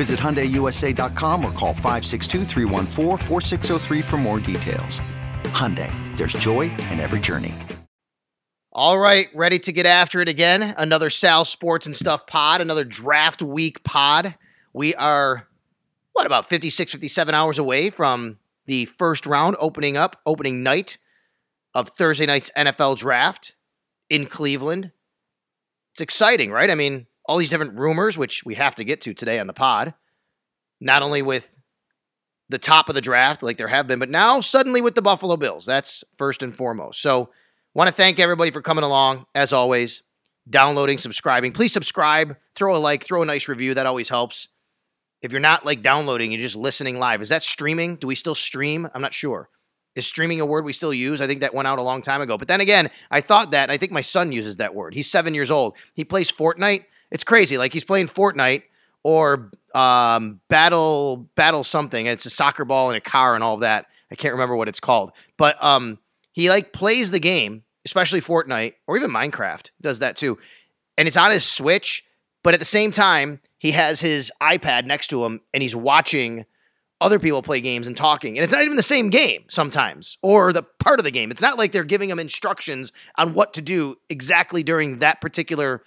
Visit HyundaiUSA.com or call 562 for more details. Hyundai, there's joy in every journey. All right, ready to get after it again. Another Sal Sports and Stuff pod, another draft week pod. We are, what, about 56, 57 hours away from the first round opening up, opening night of Thursday night's NFL draft in Cleveland. It's exciting, right? I mean, all these different rumors, which we have to get to today on the pod, not only with the top of the draft, like there have been, but now suddenly with the Buffalo Bills. That's first and foremost. So, want to thank everybody for coming along, as always, downloading, subscribing. Please subscribe, throw a like, throw a nice review. That always helps. If you're not like downloading, you're just listening live. Is that streaming? Do we still stream? I'm not sure. Is streaming a word we still use? I think that went out a long time ago. But then again, I thought that, I think my son uses that word. He's seven years old. He plays Fortnite. It's crazy. Like he's playing Fortnite or um, battle battle something. It's a soccer ball and a car and all of that. I can't remember what it's called, but um, he like plays the game, especially Fortnite or even Minecraft does that too, and it's on his Switch. But at the same time, he has his iPad next to him and he's watching other people play games and talking. And it's not even the same game sometimes or the part of the game. It's not like they're giving him instructions on what to do exactly during that particular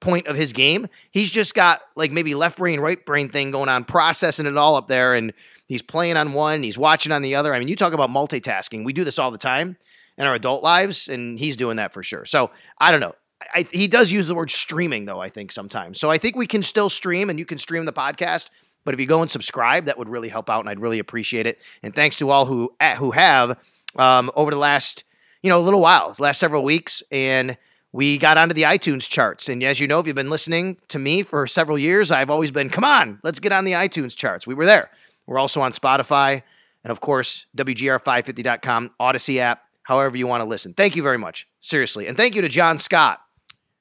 point of his game. He's just got like maybe left brain, right brain thing going on, processing it all up there. And he's playing on one, he's watching on the other. I mean, you talk about multitasking. We do this all the time in our adult lives, and he's doing that for sure. So I don't know. I, he does use the word streaming, though, I think sometimes. So I think we can still stream and you can stream the podcast. But if you go and subscribe, that would really help out, and I'd really appreciate it. And thanks to all who who have um, over the last you know a little while, last several weeks, and we got onto the iTunes charts. And as you know, if you've been listening to me for several years, I've always been, come on, let's get on the iTunes charts. We were there. We're also on Spotify and, of course, WGR550.com, Audacy app, however you want to listen. Thank you very much. Seriously. And thank you to John Scott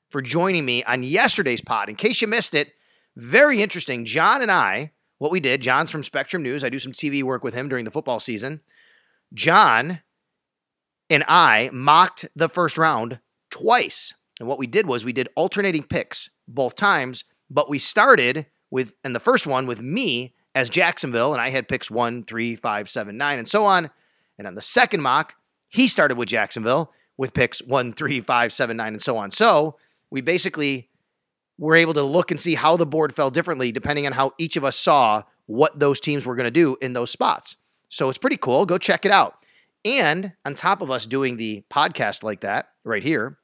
for joining me on yesterday's pod. In case you missed it, very interesting. John and I, what we did, John's from Spectrum News. I do some TV work with him during the football season. John and I mocked the first round twice. And what we did was we did alternating picks both times, but we started with, and the first one with me as Jacksonville, and I had picks one, three, five, seven, nine, and so on. And on the second mock, he started with Jacksonville with picks one, three, five, seven, nine, and so on. So we basically were able to look and see how the board fell differently depending on how each of us saw what those teams were going to do in those spots. So it's pretty cool. Go check it out. And on top of us doing the podcast like that right here,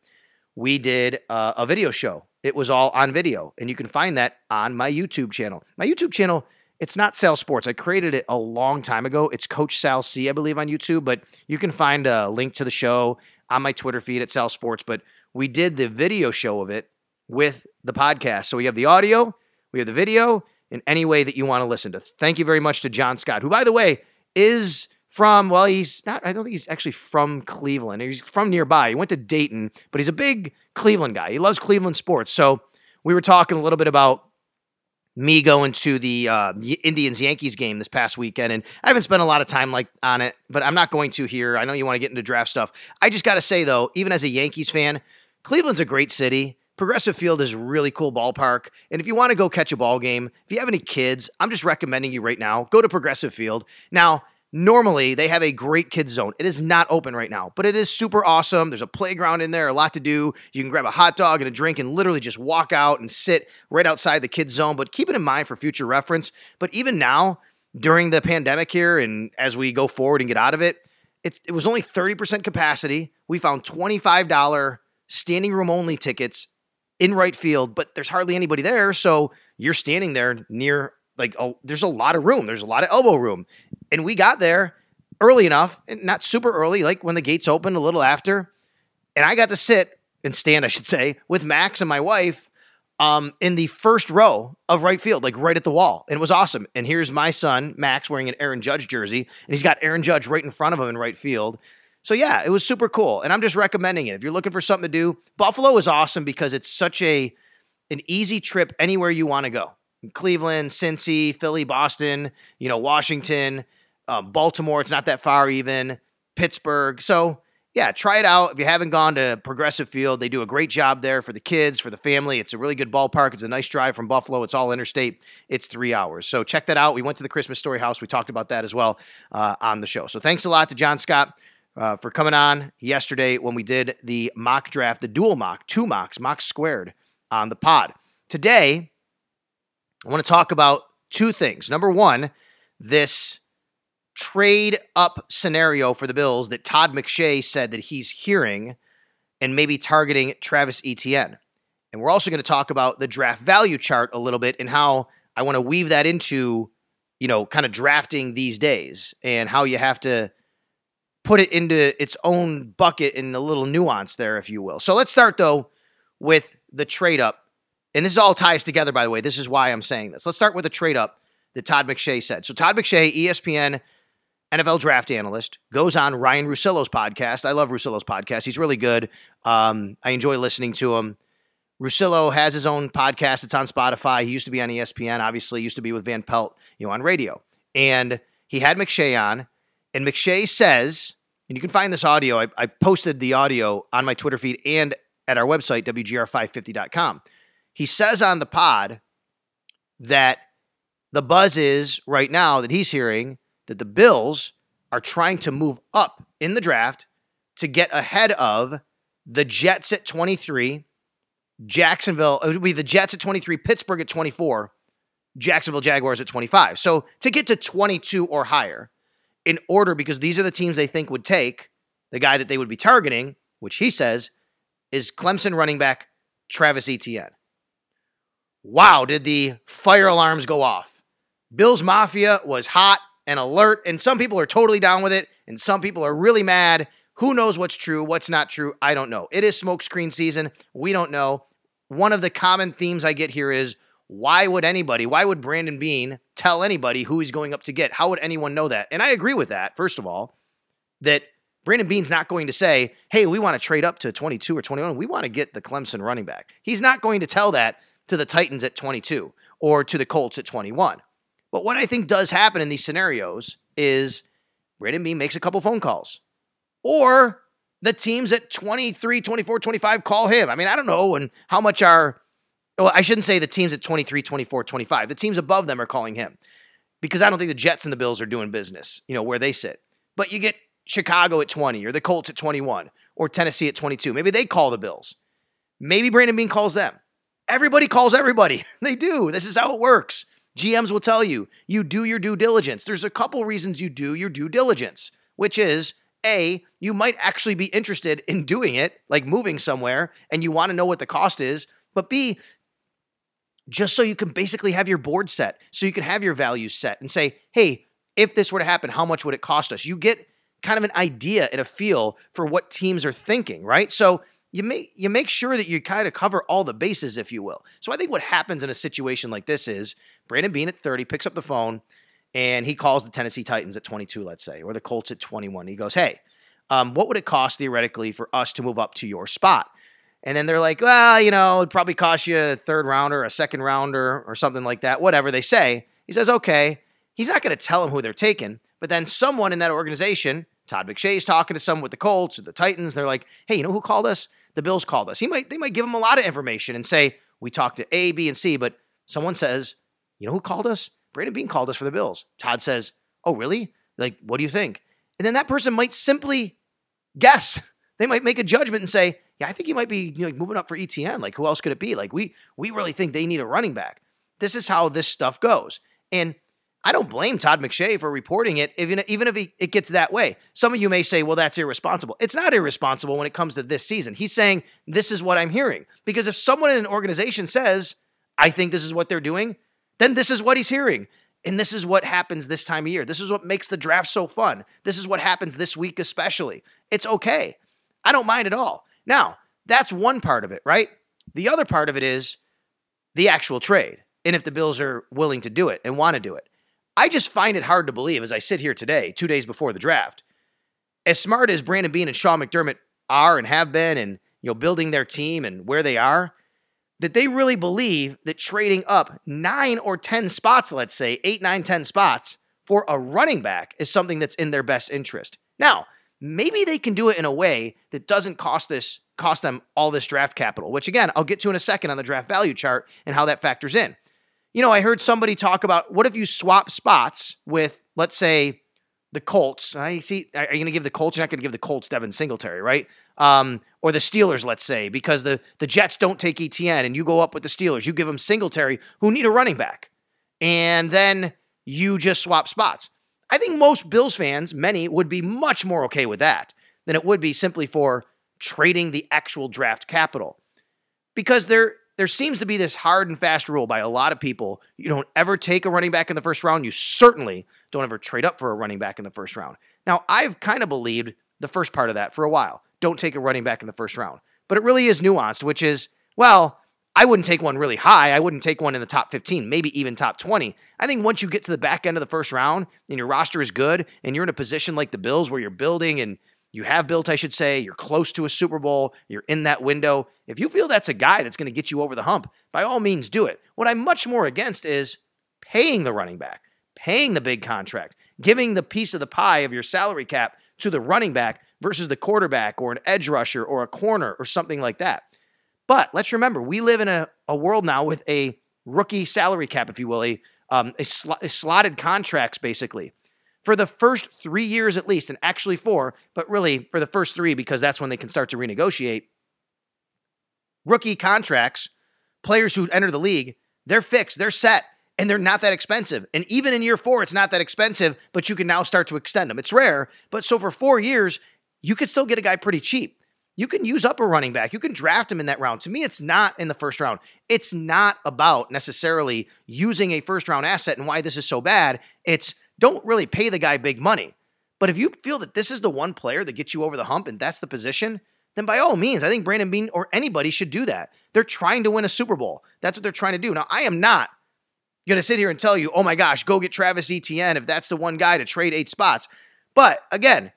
we did uh, a video show. It was all on video, and you can find that on my YouTube channel. My YouTube channel, it's not Sal Sports. I created it a long time ago. It's Coach Sal C, I believe, on YouTube, but you can find a link to the show on my Twitter feed at Sal Sports. But we did the video show of it with the podcast. So we have the audio, we have the video, in any way that you want to listen to. Thank you very much to John Scott, who, by the way, is from, well, he's not, I don't think he's actually from Cleveland. He's from nearby. He went to Dayton, but he's a big Cleveland guy. He loves Cleveland sports. So we were talking a little bit about me going to the uh, Indians Yankees game this past weekend, and I haven't spent a lot of time like on it, but I'm not going to here. I know you want to get into draft stuff. I just got to say though, even as a Yankees fan, Cleveland's a great city. Progressive Field is a really cool ballpark. And if you want to go catch a ball game, if you have any kids, I'm just recommending you right now go to Progressive Field. Now, Normally, they have a great kids zone. It is not open right now, but it is super awesome. There's a playground in there, a lot to do. You can grab a hot dog and a drink and literally just walk out and sit right outside the kids zone. But keep it in mind for future reference. But even now, during the pandemic here and as we go forward and get out of it, it, it was only 30% capacity. We found $25 standing room only tickets in right field, but there's hardly anybody there. So you're standing there near, like, oh, there's a lot of room. There's a lot of elbow room. And we got there early enough, and not super early, like when the gates opened a little after. And I got to sit and stand, I should say, with Max and my wife um, in the first row of right field, like right at the wall. And it was awesome. And here's my son, Max, wearing an Aaron Judge jersey, and he's got Aaron Judge right in front of him in right field. So yeah, it was super cool. And I'm just recommending it. If you're looking for something to do, Buffalo is awesome because it's such a an easy trip anywhere you want to go. Cleveland, Cincy, Philly, Boston, you know, Washington, um, Baltimore, it's not that far even, Pittsburgh. So yeah, try it out. If you haven't gone to Progressive Field, they do a great job there for the kids, for the family. It's a really good ballpark. It's a nice drive from Buffalo. It's all interstate. It's three hours. So check that out. We went to the Christmas Story House. We talked about that as well uh, on the show. So thanks a lot to John Scott uh, for coming on yesterday when we did the mock draft, the dual mock, two mocks, mock squared on the pod. Today, I want to talk about two things. Number one, this trade up scenario for the Bills that Todd McShay said that he's hearing and maybe targeting Travis Etienne. And we're also going to talk about the draft value chart a little bit and how I want to weave that into, you know, kind of drafting these days and how you have to put it into its own bucket and a little nuance there, if you will. So let's start though with the trade up. And this all ties together, by the way. This is why I'm saying this. Let's start with a trade up that Todd McShay said. So Todd McShay, ESPN NFL draft analyst, goes on Ryan Russillo's podcast. I love Russillo's podcast. He's really good. Um, I enjoy listening to him. Russillo has his own podcast. It's on Spotify. He used to be on ESPN, obviously, used to be with Van Pelt, you know, on radio. And he had McShay on, and McShay says, and you can find this audio. I, I posted the audio on my Twitter feed and at our website, WGR550.com. He says on the pod that the buzz is right now that he's hearing that the Bills are trying to move up in the draft to get ahead of the Jets at 23, Jacksonville, it would be the Jets at 23, Pittsburgh at 24, Jacksonville Jaguars at 25. So to get to 22 or higher in order, because these are the teams they think would take the guy that they would be targeting, which he says is Clemson running back Travis Etienne. Wow, did the fire alarms go off? Bills Mafia was hot and alert. And some people are totally down with it, and some people are really mad. Who knows what's true, what's not true? I don't know. It is smokescreen season. We don't know. One of the common themes I get here is why would anybody, why would Brandon Beane tell anybody who he's going up to get? How would anyone know that? And I agree with that, first of all, that Brandon Beane's not going to say, hey, we want to trade up to 22 or 21. We want to get the Clemson running back. He's not going to tell that to the Titans at 22 or to the Colts at 21. But what I think does happen in these scenarios is Brandon Beane makes a couple phone calls. Or the teams at 23, 24, 25 call him. I mean, I don't know and how much are well, I shouldn't say the teams at 23, 24, 25. The teams above them are calling him. Because I don't think the Jets and the Bills are doing business, you know, where they sit. But you get Chicago at 20 or the Colts at 21 or Tennessee at 22. Maybe they call the Bills. Maybe Brandon Beane calls them. Everybody calls everybody. they do. This is how it works. GMs will tell you, you do your due diligence. There's a couple reasons you do your due diligence, which is A, you might actually be interested in doing it, like moving somewhere, and you want to know what the cost is. But B, just so you can basically have your board set, so you can have your values set and say, hey, if this were to happen, how much would it cost us? You get kind of an idea and a feel for what teams are thinking, right? So you make you make sure that you kind of cover all the bases, if you will. So I think what happens in a situation like this is Brandon Beane at 30 picks up the phone and he calls the Tennessee Titans at 22, let's say, or the Colts at 21. He goes, Hey, um, what would it cost theoretically for us to move up to your spot? And then they're like, Well, you know, it'd probably cost you a third rounder, a second rounder, or something like that, whatever they say. He says, Okay. He's not going to tell them who they're taking, but then someone in that organization, Todd McShay's talking to someone with the Colts or the Titans. They're like, Hey, you know who called us? The Bills called us. He might, they might give him a lot of information and say, We talked to A, B, and C, but someone says, you know who called us? Brandon Beane called us for the Bills. Todd says, Oh, really? Like, what do you think? And then that person might simply guess. They might make a judgment and say, Yeah, I think he might be you know, moving up for Etienne. Like, who else could it be? Like, we we really think they need a running back. This is how this stuff goes. And I don't blame Todd McShay for reporting it, even, even if he, it gets that way. Some of you may say, well, that's irresponsible. It's not irresponsible when it comes to this season. He's saying, this is what I'm hearing. Because if someone in an organization says, I think this is what they're doing, then this is what he's hearing. And this is what happens this time of year. This is what makes the draft so fun. This is what happens this week, especially. It's okay. I don't mind at all. Now, that's one part of it, right? The other part of it is the actual trade and if the Bills are willing to do it and want to do it. I just find it hard to believe as I sit here today, two days before the draft, as smart as Brandon Beane and Sean McDermott are and have been and you know building their team and where they are, that they really believe that trading up nine or 10 spots, let's say eight, nine, 10 spots for a running back is something that's in their best interest. Now, maybe they can do it in a way that doesn't cost this cost them all this draft capital, which again, I'll get to in a second on the draft value chart and how that factors in. You know, I heard somebody talk about what if you swap spots with, let's say, the Colts. I see. Are you going to give the Colts? You're not going to give the Colts Devin Singletary, right? Um, or the Steelers, let's say, because the the Jets don't take Etienne, and you go up with the Steelers. You give them Singletary, who need a running back, and then you just swap spots. I think most Bills fans, many, would be much more okay with that than it would be simply for trading the actual draft capital. Because there there seems to be this hard and fast rule by a lot of people. You don't ever take a running back in the first round. You certainly don't ever trade up for a running back in the first round. Now, I've kind of believed the first part of that for a while. Don't take a running back in the first round. But it really is nuanced, which is, well, I wouldn't take one really high. I wouldn't take one in the top 15, maybe even top 20. I think once you get to the back end of the first round and your roster is good and you're in a position like the Bills where you're building and you have built, I should say, you're close to a Super Bowl, you're in that window. If you feel that's a guy that's going to get you over the hump, by all means do it. What I'm much more against is paying the running back, paying the big contract, giving the piece of the pie of your salary cap to the running back versus the quarterback or an edge rusher or a corner or something like that. But let's remember, we live in a, a world now with a rookie salary cap, if you will, a, um, a, sl- a slotted contracts basically for the first three years at least, and actually four, but really for the first three because that's when they can start to renegotiate. Rookie contracts, players who enter the league, they're fixed, they're set, and they're not that expensive. And even in year four, it's not that expensive, but you can now start to extend them. It's rare, but so for four years, you could still get a guy pretty cheap. You can use up a running back. You can draft him in that round. To me, it's not in the first round. It's not about necessarily using a first round asset and why this is so bad. It's don't really pay the guy big money. But if you feel that this is the one player that gets you over the hump and that's the position, then by all means, I think Brandon Beane or anybody should do that. They're trying to win a Super Bowl. That's what they're trying to do. Now, I am not going to sit here and tell you, oh my gosh, go get Travis Etienne if that's the one guy to trade eight spots. But again,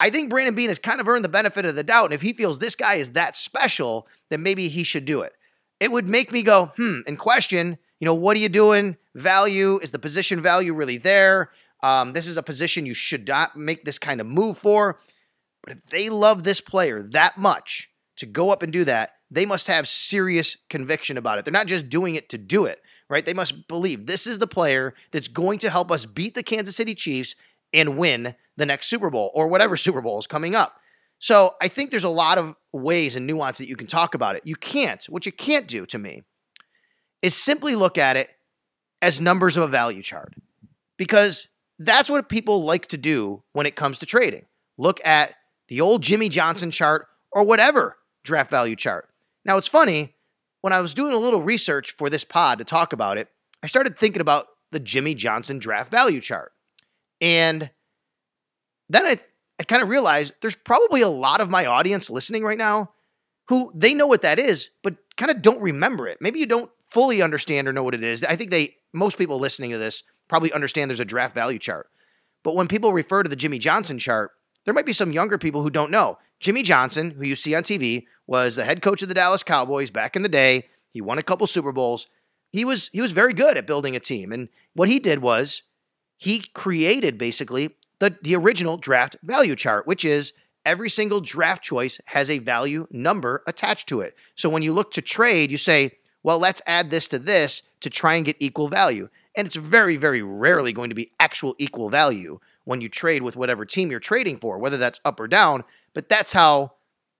I think Brandon Beane has kind of earned the benefit of the doubt. And if he feels this guy is that special, then maybe he should do it. It would make me go, hmm, and question you know, what are you doing? Value is the position value really there? Um, this is a position you should not make this kind of move for. But if they love this player that much to go up and do that, they must have serious conviction about it. They're not just doing it to do it, right? They must believe this is the player that's going to help us beat the Kansas City Chiefs and win the next Super Bowl or whatever Super Bowl is coming up. So I think there's a lot of ways and nuance that you can talk about it. You can't, what you can't do to me is simply look at it as numbers of a value chart because that's what people like to do when it comes to trading. Look at the old Jimmy Johnson chart or whatever draft value chart. Now, it's funny, when I was doing a little research for this pod to talk about it, I started thinking about the Jimmy Johnson draft value chart. And then I, I kind of realized there's probably a lot of my audience listening right now who they know what that is, but kind of don't remember it. Maybe you don't fully understand or know what it is. I think they most people listening to this probably understand there's a draft value chart. But when people refer to the Jimmy Johnson chart, there might be some younger people who don't know. Jimmy Johnson, who you see on TV, was the head coach of the Dallas Cowboys back in the day. He won a couple Super Bowls. He was he was very good at building a team. And what he did was he created basically the, the original draft value chart, which is every single draft choice has a value number attached to it. So when you look to trade, you say, well, let's add this to this to try and get equal value. And it's very, very rarely going to be actual equal value when you trade with whatever team you're trading for, whether that's up or down. But that's how,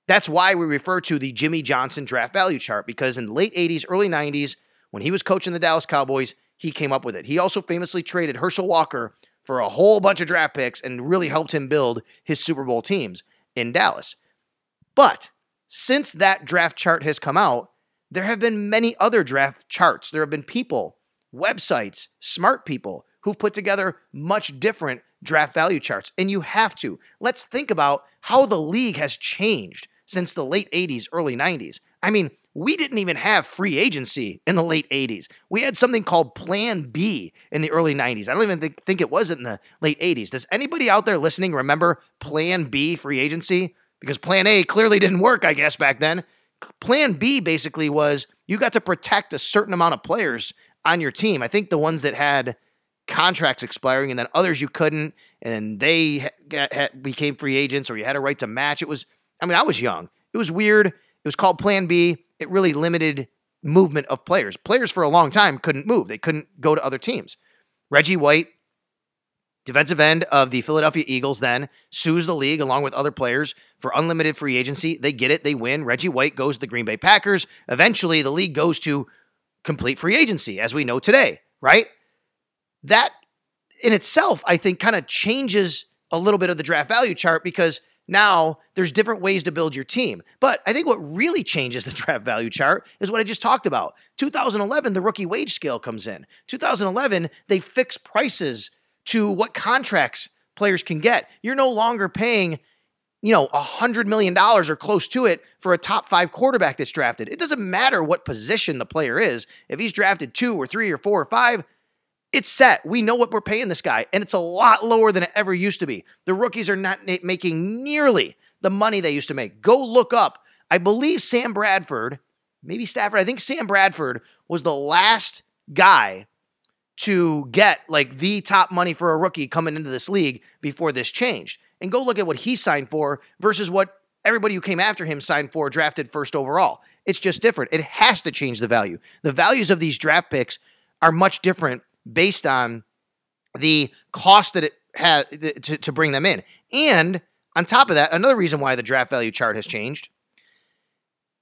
that's why we refer to the Jimmy Johnson draft value chart, because in the late 80s, early 90s, when he was coaching the Dallas Cowboys, he came up with it. He also famously traded Herschel Walker for a whole bunch of draft picks and really helped him build his Super Bowl teams in Dallas. But since that draft chart has come out, there have been many other draft charts. There have been people, websites, smart people who've put together much different draft value charts. And you have to. Let's think about how the league has changed since the late 80s, early 90s. I mean, we didn't even have free agency in the late 80s. We had something called Plan B in the early 90s. I don't even think, think it was in the late 80s. Does anybody out there listening remember Plan B free agency? Because Plan A clearly didn't work, I guess, back then. Plan B basically was you got to protect a certain amount of players on your team. I think the ones that had contracts expiring and then others you couldn't, and they became free agents or you had a right to match. It was, I mean, I was young. It was weird. It was called Plan B. It really limited movement of players. Players for a long time couldn't move, they couldn't go to other teams. Reggie White defensive end of the Philadelphia Eagles, then sues the league along with other players for unlimited free agency. They get it, they win. Reggie White goes to the Green Bay Packers. Eventually, the league goes to complete free agency, as we know today, right? That in itself, I think, kind of changes a little bit of the draft value chart because now there's different ways to build your team. But I think what really changes the draft value chart is what I just talked about. 2011, the rookie wage scale comes in. 2011, they fix prices to what contracts players can get. You're no longer paying, you know, a hundred million dollars or close to it for a top five quarterback that's drafted. It doesn't matter what position the player is. If he's drafted two or three or four or five, it's set. We know what we're paying this guy, and it's a lot lower than it ever used to be. The rookies are not making nearly the money they used to make. Go look up. I believe Sam Bradford, maybe Stafford, I think Sam Bradford was the last guy to get like the top money for a rookie coming into this league before this changed. And go look at what he signed for versus what everybody who came after him signed for, drafted first overall. It's just different. It has to change the value. The values of these draft picks are much different based on the cost that it had to, to bring them in. And on top of that, another reason why the draft value chart has changed.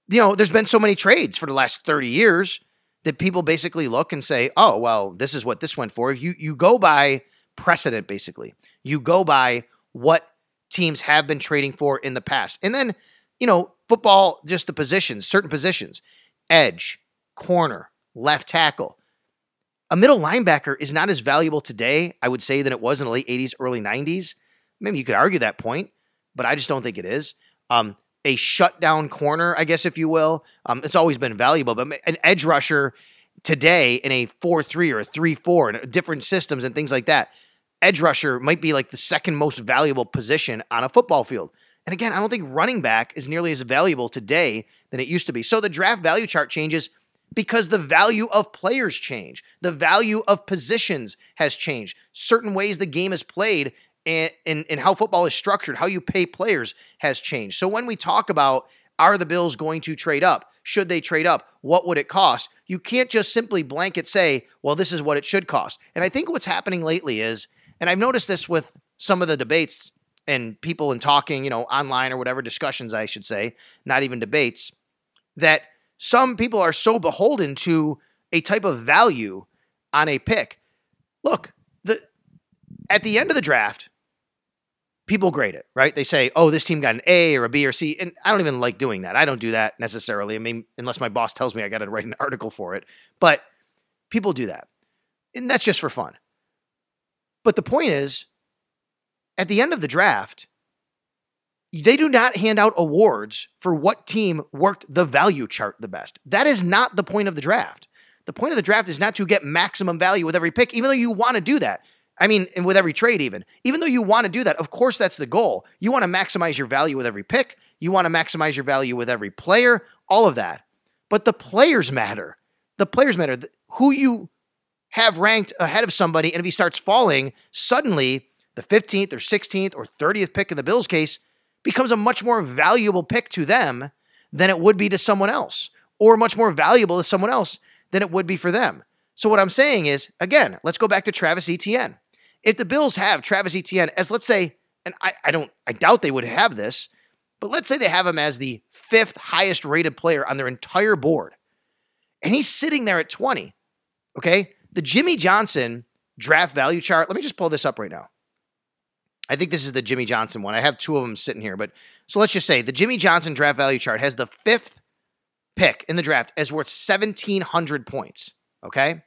You know, there's been so many trades for the last 30 years that people basically look and say, "Oh, well, this is what this went for." If you you go by precedent basically. You go by what teams have been trading for in the past. And then, you know, football just the positions, certain positions. Edge, corner, left tackle. A middle linebacker is not as valuable today, I would say, than it was in the late 80s, early 90s. Maybe you could argue that point, but I just don't think it is. Um, a shutdown corner, I guess, if you will. Um, it's always been valuable, but an edge rusher today in a 4 3 or a 3 4 and different systems and things like that, edge rusher might be like the second most valuable position on a football field. And again, I don't think running back is nearly as valuable today than it used to be. So the draft value chart changes because the value of players change. The value of positions has changed. Certain ways the game is played and, and, and how football is structured, how you pay players has changed. So when we talk about are the Bills going to trade up? Should they trade up? What would it cost? You can't just simply blanket say, well, this is what it should cost. And I think what's happening lately is, and I've noticed this with some of the debates and people in talking, you know, online or whatever discussions, I should say, not even debates, that some people are so beholden to a type of value on a pick. Look, the at the end of the draft, people grade it, right? They say, oh, this team got an A or a B or C. And I don't even like doing that. I don't do that necessarily. I mean, unless my boss tells me I got to write an article for it. But people do that. And that's just for fun. But the point is, at the end of the draft, they do not hand out awards for what team worked the value chart the best. That is not the point of the draft. The point of the draft is not to get maximum value with every pick, even though you want to do that. I mean, and with every trade, even. Even though you want to do that, of course, that's the goal. You want to maximize your value with every pick. You want to maximize your value with every player, all of that. But the players matter. The players matter. Who you have ranked ahead of somebody, and if he starts falling, suddenly the 15th or 16th or 30th pick in the Bills case becomes a much more valuable pick to them than it would be to someone else, or much more valuable to someone else than it would be for them. So, what I'm saying is, again, let's go back to Travis Etienne. If the Bills have Travis Etienne as, let's say, and I, I don't, I doubt they would have this, but let's say they have him as the fifth highest rated player on their entire board, and he's sitting there at 20. Okay. The Jimmy Johnson draft value chart, let me just pull this up right now. I think this is the Jimmy Johnson one. I have two of them sitting here, but so let's just say the Jimmy Johnson draft value chart has the fifth pick in the draft as worth 1,700 points. Okay.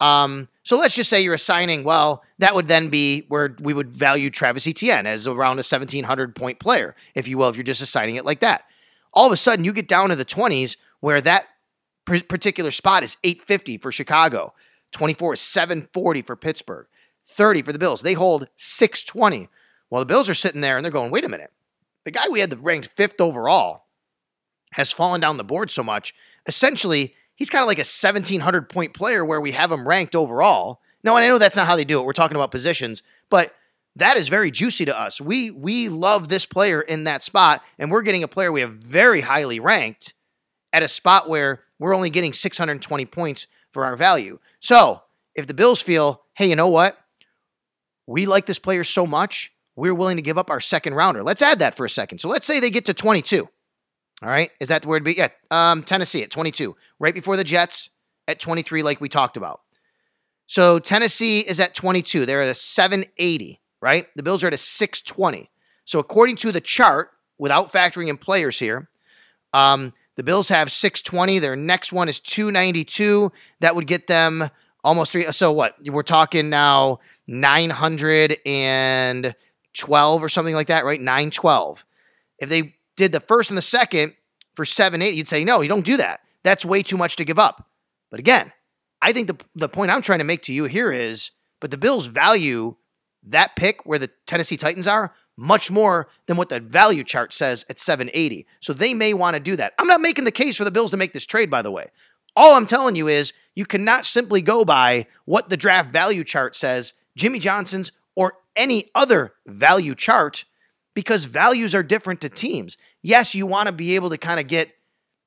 Um, so let's just say you're assigning, well, that would then be where we would value Travis Etienne as around a 1,700 point player, if you will, if you're just assigning it like that. All of a sudden, you get down to the 20s where that particular spot is 850 for Chicago, 24 is 740 for Pittsburgh, 30 for the Bills. They hold 620. Well, the Bills are sitting there and they're going, wait a minute. The guy we had the ranked fifth overall has fallen down the board so much. Essentially, he's kind of like a 1700 point player where we have him ranked overall. No, and I know that's not how they do it. We're talking about positions, but that is very juicy to us. We we love this player in that spot, and we're getting a player we have very highly ranked at a spot where we're only getting 620 points for our value. So if the Bills feel, hey, you know what? We like this player so much, we're willing to give up our second rounder. Let's add that for a second. So let's say they get to 22. All right. Is that the word? be? Yeah. Um, Tennessee at 22, right before the Jets at 23, like we talked about. So Tennessee is at 22. They're at a 780, right? The Bills are at a 620. So according to the chart, without factoring in players here, um, the Bills have 620. Their next one is 292. That would get them almost three. So what? We're talking now 912 or something like that, right? 912. If they did the first and the second for 7 8, you'd say, no, you don't do that. That's way too much to give up. But again, I think the, the point I'm trying to make to you here is, but the Bills value that pick where the Tennessee Titans are much more than what the value chart says at 780. So they may want to do that. I'm not making the case for the Bills to make this trade, by the way. All I'm telling you is you cannot simply go by what the draft value chart says, Jimmy Johnson's or any other value chart, because values are different to teams. Yes, you want to be able to kind of get,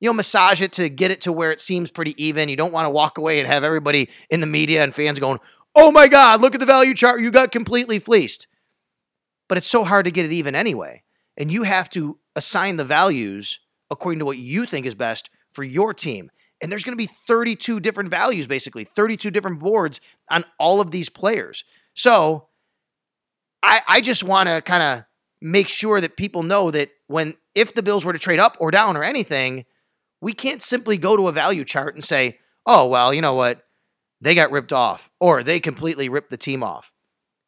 you know, massage it to get it to where it seems pretty even. You don't want to walk away and have everybody in the media and fans going, oh my God, look at the value chart. You got completely fleeced but it's so hard to get it even anyway. And you have to assign the values according to what you think is best for your team. And there's going to be 32 different values, basically, 32 different boards on all of these players. So I, I just want to kind of make sure that people know that when, if the Bills were to trade up or down or anything, we can't simply go to a value chart and say, oh, well, you know what? They got ripped off or they completely ripped the team off.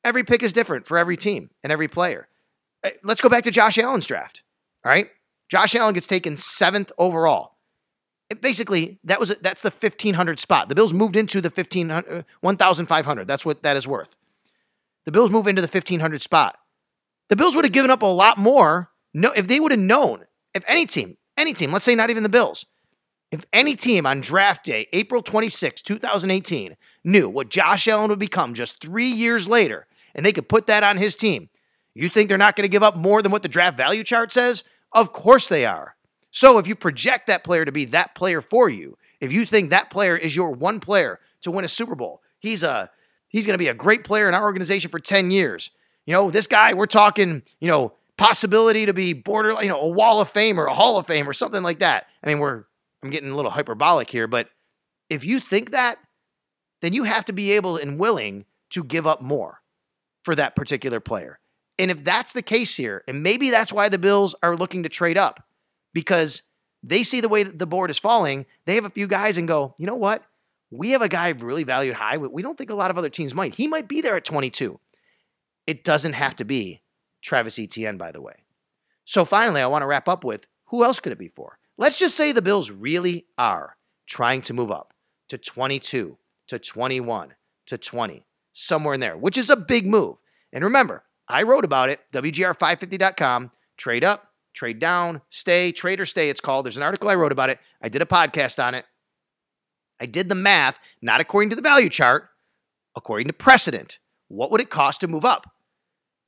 Every pick is different for every team and every player. Uh, let's go back to Josh Allen's draft. All right. Josh Allen gets taken seventh overall. It basically, that was that's the 1500 spot. The Bills moved into the 1500, 1500. That's what that is worth. The Bills move into the 1500 spot. The Bills would have given up a lot more no, if they would have known, if any team, any team, let's say not even the Bills, if any team on draft day, April 26, 2018, knew what Josh Allen would become just three years later, and they could put that on his team. You think they're not going to give up more than what the draft value chart says? Of course they are. So if you project that player to be that player for you, if you think that player is your one player to win a Super Bowl, he's a he's going to be a great player in our organization for 10 years. You know, this guy, we're talking, you know, possibility to be border, you know, a wall of fame or a hall of fame or something like that. I mean, we're I'm getting a little hyperbolic here, but if you think that, then you have to be able and willing to give up more for that particular player. And if that's the case here, and maybe that's why the Bills are looking to trade up because they see the way the board is falling, they have a few guys and go, you know what? We have a guy really valued high. We don't think a lot of other teams might. He might be there at 22. It doesn't have to be Travis Etienne, by the way. So finally, I want to wrap up with who else could it be for? Let's just say the Bills really are trying to move up to 22, to 21, to 20 somewhere in there, which is a big move. And remember, I wrote about it, WGR550.com, trade up, trade down, stay, trade or stay, it's called. There's an article I wrote about it. I did a podcast on it. I did the math, not according to the value chart, according to precedent. What would it cost to move up?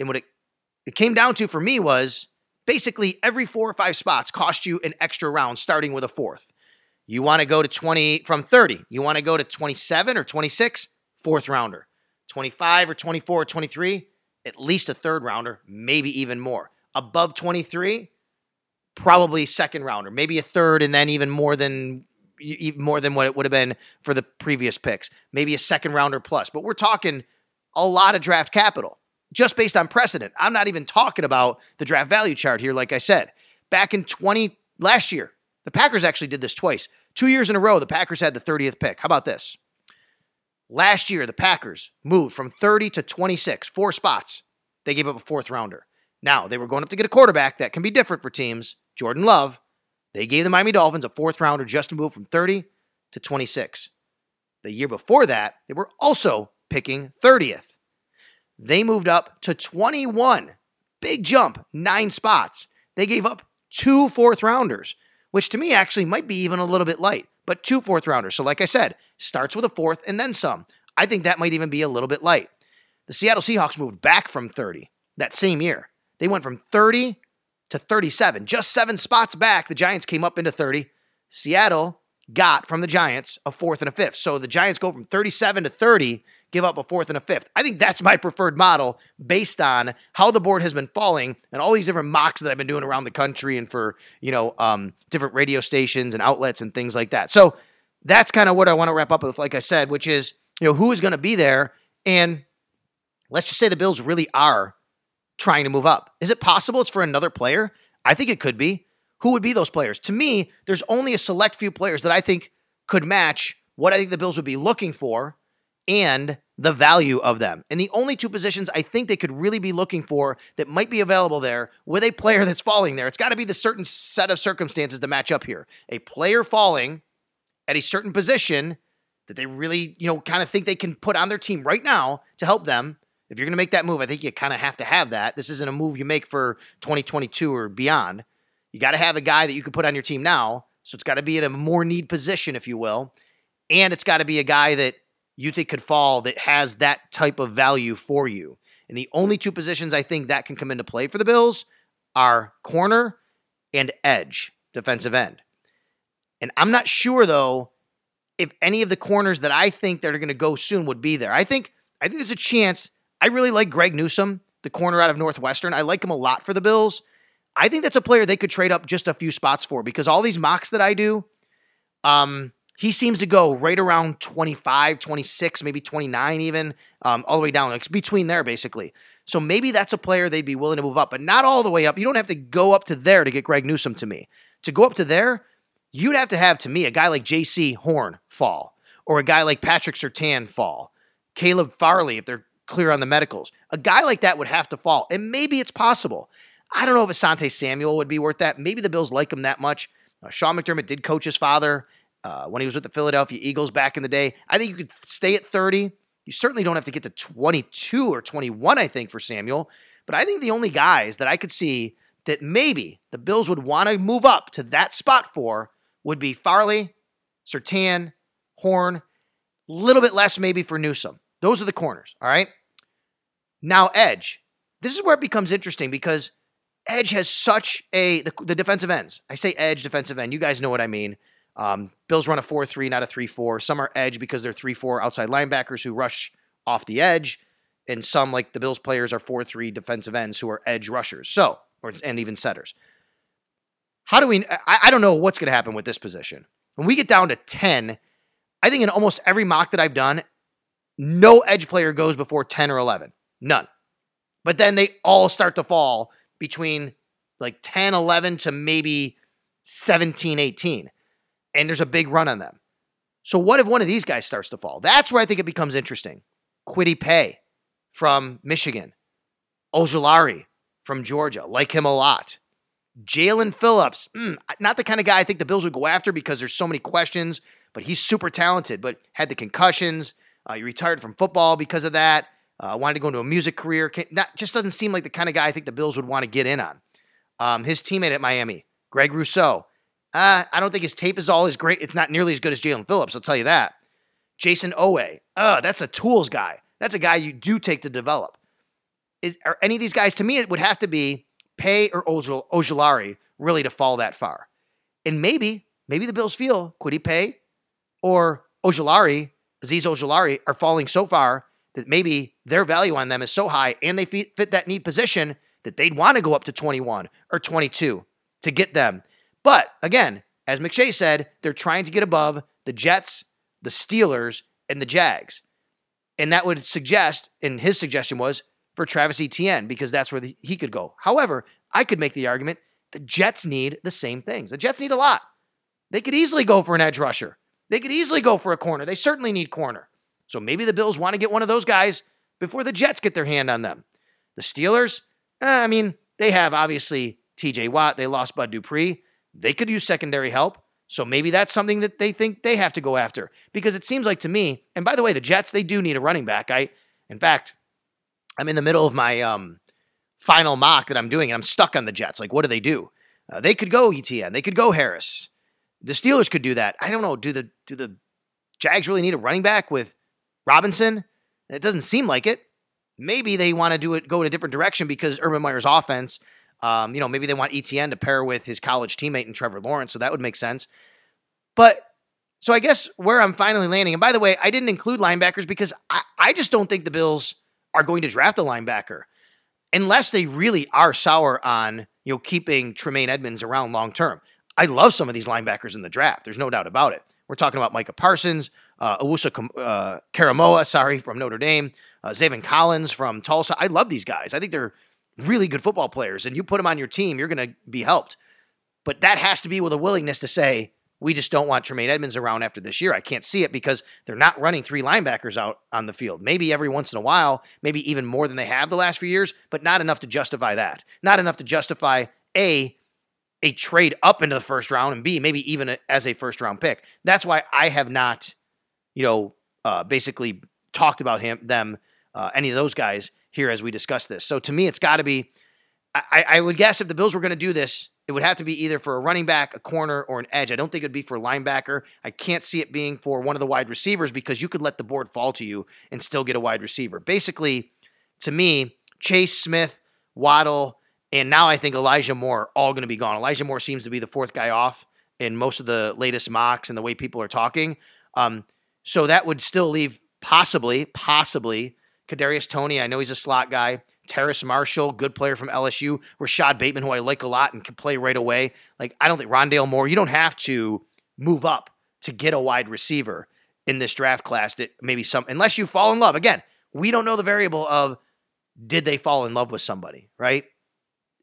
And what it, it came down to for me was basically every four or five spots cost you an extra round, starting with a fourth. You want to go to 20 from 30, you want to go to 27 or 26, fourth rounder. 25 or 24 or 23, at least a third rounder, maybe even more. Above 23, probably second rounder, maybe a third, and then even more than even more than what it would have been for the previous picks. Maybe a second rounder plus, but we're talking a lot of draft capital just based on precedent. I'm not even talking about the draft value chart here. Like I said, back in 20 last year, the Packers actually did this twice. Two years in a row, the Packers had the 30th pick. How about this? Last year, the Packers moved from 30 to 26, four spots. They gave up a fourth rounder. Now, they were going up to get a quarterback that can be different for teams. Jordan Love. They gave the Miami Dolphins a fourth rounder just to move from 30 to 26. The year before that, they were also picking 30th. They moved up to 21. Big jump, nine spots. They gave up two fourth rounders, which to me actually might be even a little bit light, but two fourth rounders. So, like I said, starts with a fourth and then some. I think that might even be a little bit light. The Seattle Seahawks moved back from 30 that same year. They went from 30 to 37, just seven spots back. The Giants came up into 30. Seattle got from the Giants a fourth and a fifth. So the Giants go from 37 to 30, give up a fourth and a fifth. I think that's my preferred model based on how the board has been falling and all these different mocks that I've been doing around the country and for, you know, um, different radio stations and outlets and things like that. So that's kind of what I want to wrap up with, like I said, which is, you know, who is going to be there. And let's just say the Bills really are trying to move up. Is it possible it's for another player? I think it could be. Who would be those players? To me, there's only a select few players that I think could match what I think the Bills would be looking for and the value of them. And the only two positions I think they could really be looking for that might be available there with a player that's falling there, it's got to be the certain set of circumstances to match up here. A player falling at a certain position that they really, you know, kind of think they can put on their team right now to help them if you're going to make that move, I think you kind of have to have that. This isn't a move you make for 2022 or beyond. You got to have a guy that you can put on your team now. So it's got to be in a more need position, if you will. And it's got to be a guy that you think could fall that has that type of value for you. And the only two positions I think that can come into play for the Bills are corner and edge, defensive end. And I'm not sure though if any of the corners that I think that are going to go soon would be there. I think I think there's a chance I really like Greg Newsome, the corner out of Northwestern. I like him a lot for the Bills. I think that's a player they could trade up just a few spots for because all these mocks that I do, um, he seems to go right around 25, 26, maybe 29 even, um, all the way down. It's between there, basically. So maybe that's a player they'd be willing to move up, but not all the way up. You don't have to go up to there to get Greg Newsome to me. To go up to there, you'd have to have, to me, a guy like Jaycee Horn fall, or a guy like Patrick Surtain fall, Caleb Farley, if they're clear on the medicals. A guy like that would have to fall, and maybe it's possible. I don't know if Asante Samuel would be worth that. Maybe the Bills like him that much. Uh, Sean McDermott did coach his father uh, when he was with the Philadelphia Eagles back in the day. I think you could stay at 30. You certainly don't have to get to 22 or 21, I think, for Samuel. But I think the only guys that I could see that maybe the Bills would want to move up to that spot for would be Farley, Surtain, Horn, a little bit less maybe for Newsome. Those are the corners, all right? Now, Edge. This is where it becomes interesting because Edge has such a, the, the defensive ends. I say Edge, defensive end. You guys know what I mean. Um, Bills run a 4 3, not a 3 4. Some are Edge because they're 3 4 outside linebackers who rush off the edge. And some, like the Bills players, are 4 3 defensive ends who are edge rushers. So, or, and even setters. How do we, I, I don't know what's going to happen with this position. When we get down to 10, I think in almost every mock that I've done, no edge player goes before 10 or 11. None. But then they all start to fall between like 10, 11 to maybe 17, 18. And there's a big run on them. So what if one of these guys starts to fall? That's where I think it becomes interesting. Kwity Paye from Michigan. Ojulari from Georgia. Like him a lot. Jaelan Phillips, mm, not the kind of guy I think the Bills would go after because there's so many questions, but he's super talented, but had the concussions, uh, he retired from football because of that. Uh, wanted to go into a music career. That just doesn't seem like the kind of guy I think the Bills would want to get in on. Um, his teammate at Miami, Greg Rousseau. Uh, I don't think his tape is all as great. It's not nearly as good as Jaelan Phillips, I'll tell you that. Jayson Oweh. Uh, that's a tools guy. That's a guy you do take to develop. Is, are any of these guys, to me, it would have to be Paye or Ojul, Ojulari really to fall that far. And maybe, maybe the Bills feel Kwity Paye or Ojulari Azeez Ojulari are falling so far that maybe their value on them is so high and they fit that need position that they'd want to go up to 21 or 22 to get them. But again, as McShay said, they're trying to get above the Jets, the Steelers, and the Jags. And that would suggest, and his suggestion was for Travis Etienne because that's where the, he could go. However, I could make the argument the Jets need the same things. The Jets need a lot. They could easily go for an edge rusher. They could easily go for a corner. They certainly need corner. So maybe the Bills want to get one of those guys before the Jets get their hand on them. The Steelers, eh, I mean, they have obviously TJ Watt. They lost Bud Dupree. They could use secondary help. So maybe that's something that they think they have to go after because it seems like to me, and by the way, the Jets, they do need a running back. I, in fact, I'm in the middle of my um, final mock that I'm doing and I'm stuck on the Jets. Like, what do they do? Uh, they could go Etienne. They could go Harris. The Steelers could do that. I don't know. Do the do the Jags really need a running back with Robinson? It doesn't seem like it. Maybe they want to do it, go in a different direction because Urban Meyer's offense. Um, you know, maybe they want Etienne to pair with his college teammate and Trevor Lawrence, so that would make sense. But so I guess where I'm finally landing, and by the way, I didn't include linebackers because I, I just don't think the Bills are going to draft a linebacker unless they really are sour on you know keeping Tremaine Edmonds around long term. I love some of these linebackers in the draft. There's no doubt about it. We're talking about Micah Parsons, uh, Owusu uh, Koramoah, sorry, from Notre Dame, uh, Collins from Tulsa. I love these guys. I think they're really good football players, and you put them on your team, you're going to be helped. But that has to be with a willingness to say, we just don't want Tremaine Edmonds around after this year. I can't see it because they're not running three linebackers out on the field. Maybe every once in a while, maybe even more than they have the last few years, but not enough to justify that. Not enough to justify A, a trade up into the first round, and B, maybe even a, as a first round pick. That's why I have not, you know, uh, basically talked about him, them, uh, any of those guys here as we discuss this. So to me, it's got to be. I, I would guess if the Bills were going to do this, it would have to be either for a running back, a corner, or an edge. I don't think it'd be for a linebacker. I can't see it being for one of the wide receivers because you could let the board fall to you and still get a wide receiver. Basically, to me, Chase Smith, Waddle, and now I think Elijah Moore are all going to be gone. Elijah Moore seems to be the fourth guy off in most of the latest mocks and the way people are talking. Um, so that would still leave possibly, possibly Kadarius Toney. I know he's a slot guy. Terrace Marshall, good player from LSU. Rashod Bateman, who I like a lot and can play right away. Like I don't think Rondale Moore. You don't have to move up to get a wide receiver in this draft class. That maybe some, unless you fall in love. Again, we don't know the variable of did they fall in love with somebody, right?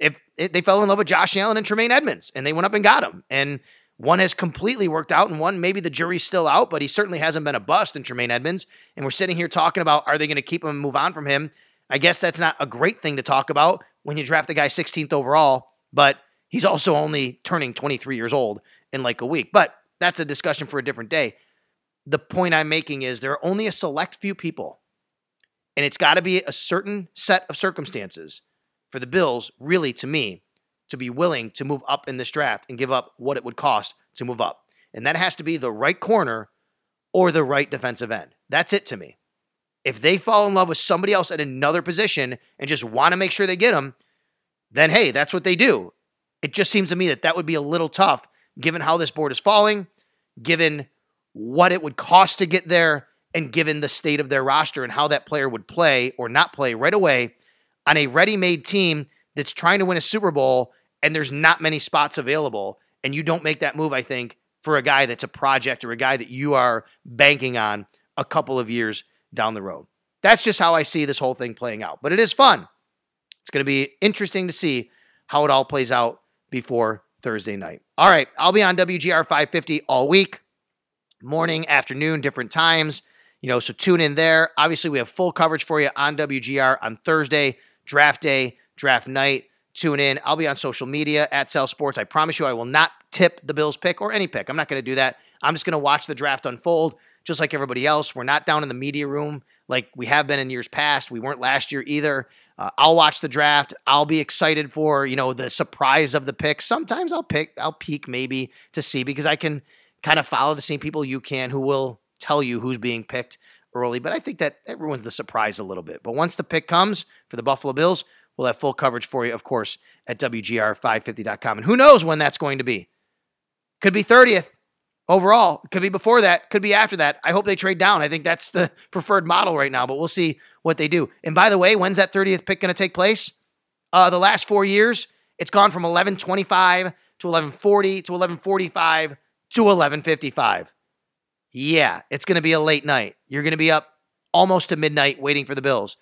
if, if they fell in love with Josh Allen and Tremaine Edmonds and they went up and got him. And one has completely worked out, and one maybe the jury's still out, but he certainly hasn't been a bust in Tremaine Edmonds. And we're sitting here talking about are they going to keep him and move on from him? I guess that's not a great thing to talk about when you draft the guy 16th overall, but he's also only turning 23 years old in like a week. But that's a discussion for a different day. The point I'm making is there are only a select few people, and it's got to be a certain set of circumstances for the Bills, really, to me, to be willing to move up in this draft and give up what it would cost to move up. And that has to be the right corner or the right defensive end. That's it to me. If they fall in love with somebody else at another position and just want to make sure they get them, then hey, that's what they do. It just seems to me that that would be a little tough given how this board is falling, given what it would cost to get there, and given the state of their roster and how that player would play or not play right away on a ready made team that's trying to win a Super Bowl and there's not many spots available. And you don't make that move, I think, for a guy that's a project or a guy that you are banking on a couple of years down the road. That's just how I see this whole thing playing out. But it is fun. It's going to be interesting to see how it all plays out before Thursday night. All right, I'll be on WGR 550 all week, morning, afternoon, different times. You know, so tune in there. Obviously, we have full coverage for you on WGR on Thursday draft day, draft night. Tune in. I'll be on social media at Sal Sports. I promise you, I will not tip the Bills pick or any pick. I'm not going to do that. I'm just going to watch the draft unfold just like everybody else. We're not down in the media room like we have been in years past. We weren't last year either. Uh, I'll watch the draft. I'll be excited for you know the surprise of the pick. Sometimes I'll pick, I'll peek maybe to see because I can kind of follow the same people you can who will tell you who's being picked early, but I think that that ruins the surprise a little bit. But once the pick comes for the Buffalo Bills, we'll have full coverage for you, of course, at WGR550.com. And who knows when that's going to be? Could be 30th overall. Could be before that. Could be after that. I hope they trade down. I think that's the preferred model right now, but we'll see what they do. And by the way, when's that 30th pick going to take place? Uh, the last four years, it's gone from 1125 to 1140 to 1145 to 1155. Yeah, it's going to be a late night. You're going to be up almost to midnight waiting for the Bills.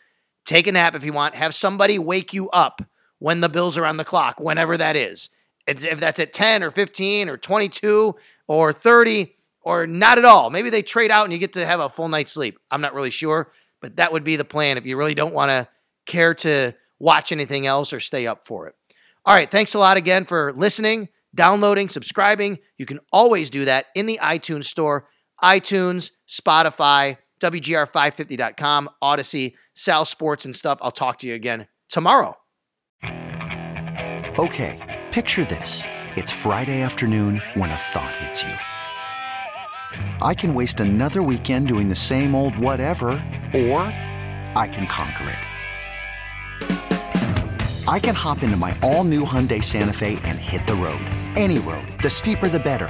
Take a nap if you want. Have somebody wake you up when the Bills are on the clock, whenever that is. If that's at 10 or 15 or 22 or 30 or not at all. Maybe they trade out and you get to have a full night's sleep. I'm not really sure, but that would be the plan if you really don't want to care to watch anything else or stay up for it. All right, thanks a lot again for listening, downloading, subscribing. You can always do that in the iTunes store, iTunes, Spotify, WGR550.com, Audacy, Sal Sports, and stuff. I'll talk to you again tomorrow. Okay, picture this. It's Friday afternoon when a thought hits you. I can waste another weekend doing the same old whatever, or I can conquer it. I can hop into my all new Hyundai Santa Fe and hit the road. Any road. The steeper, the better.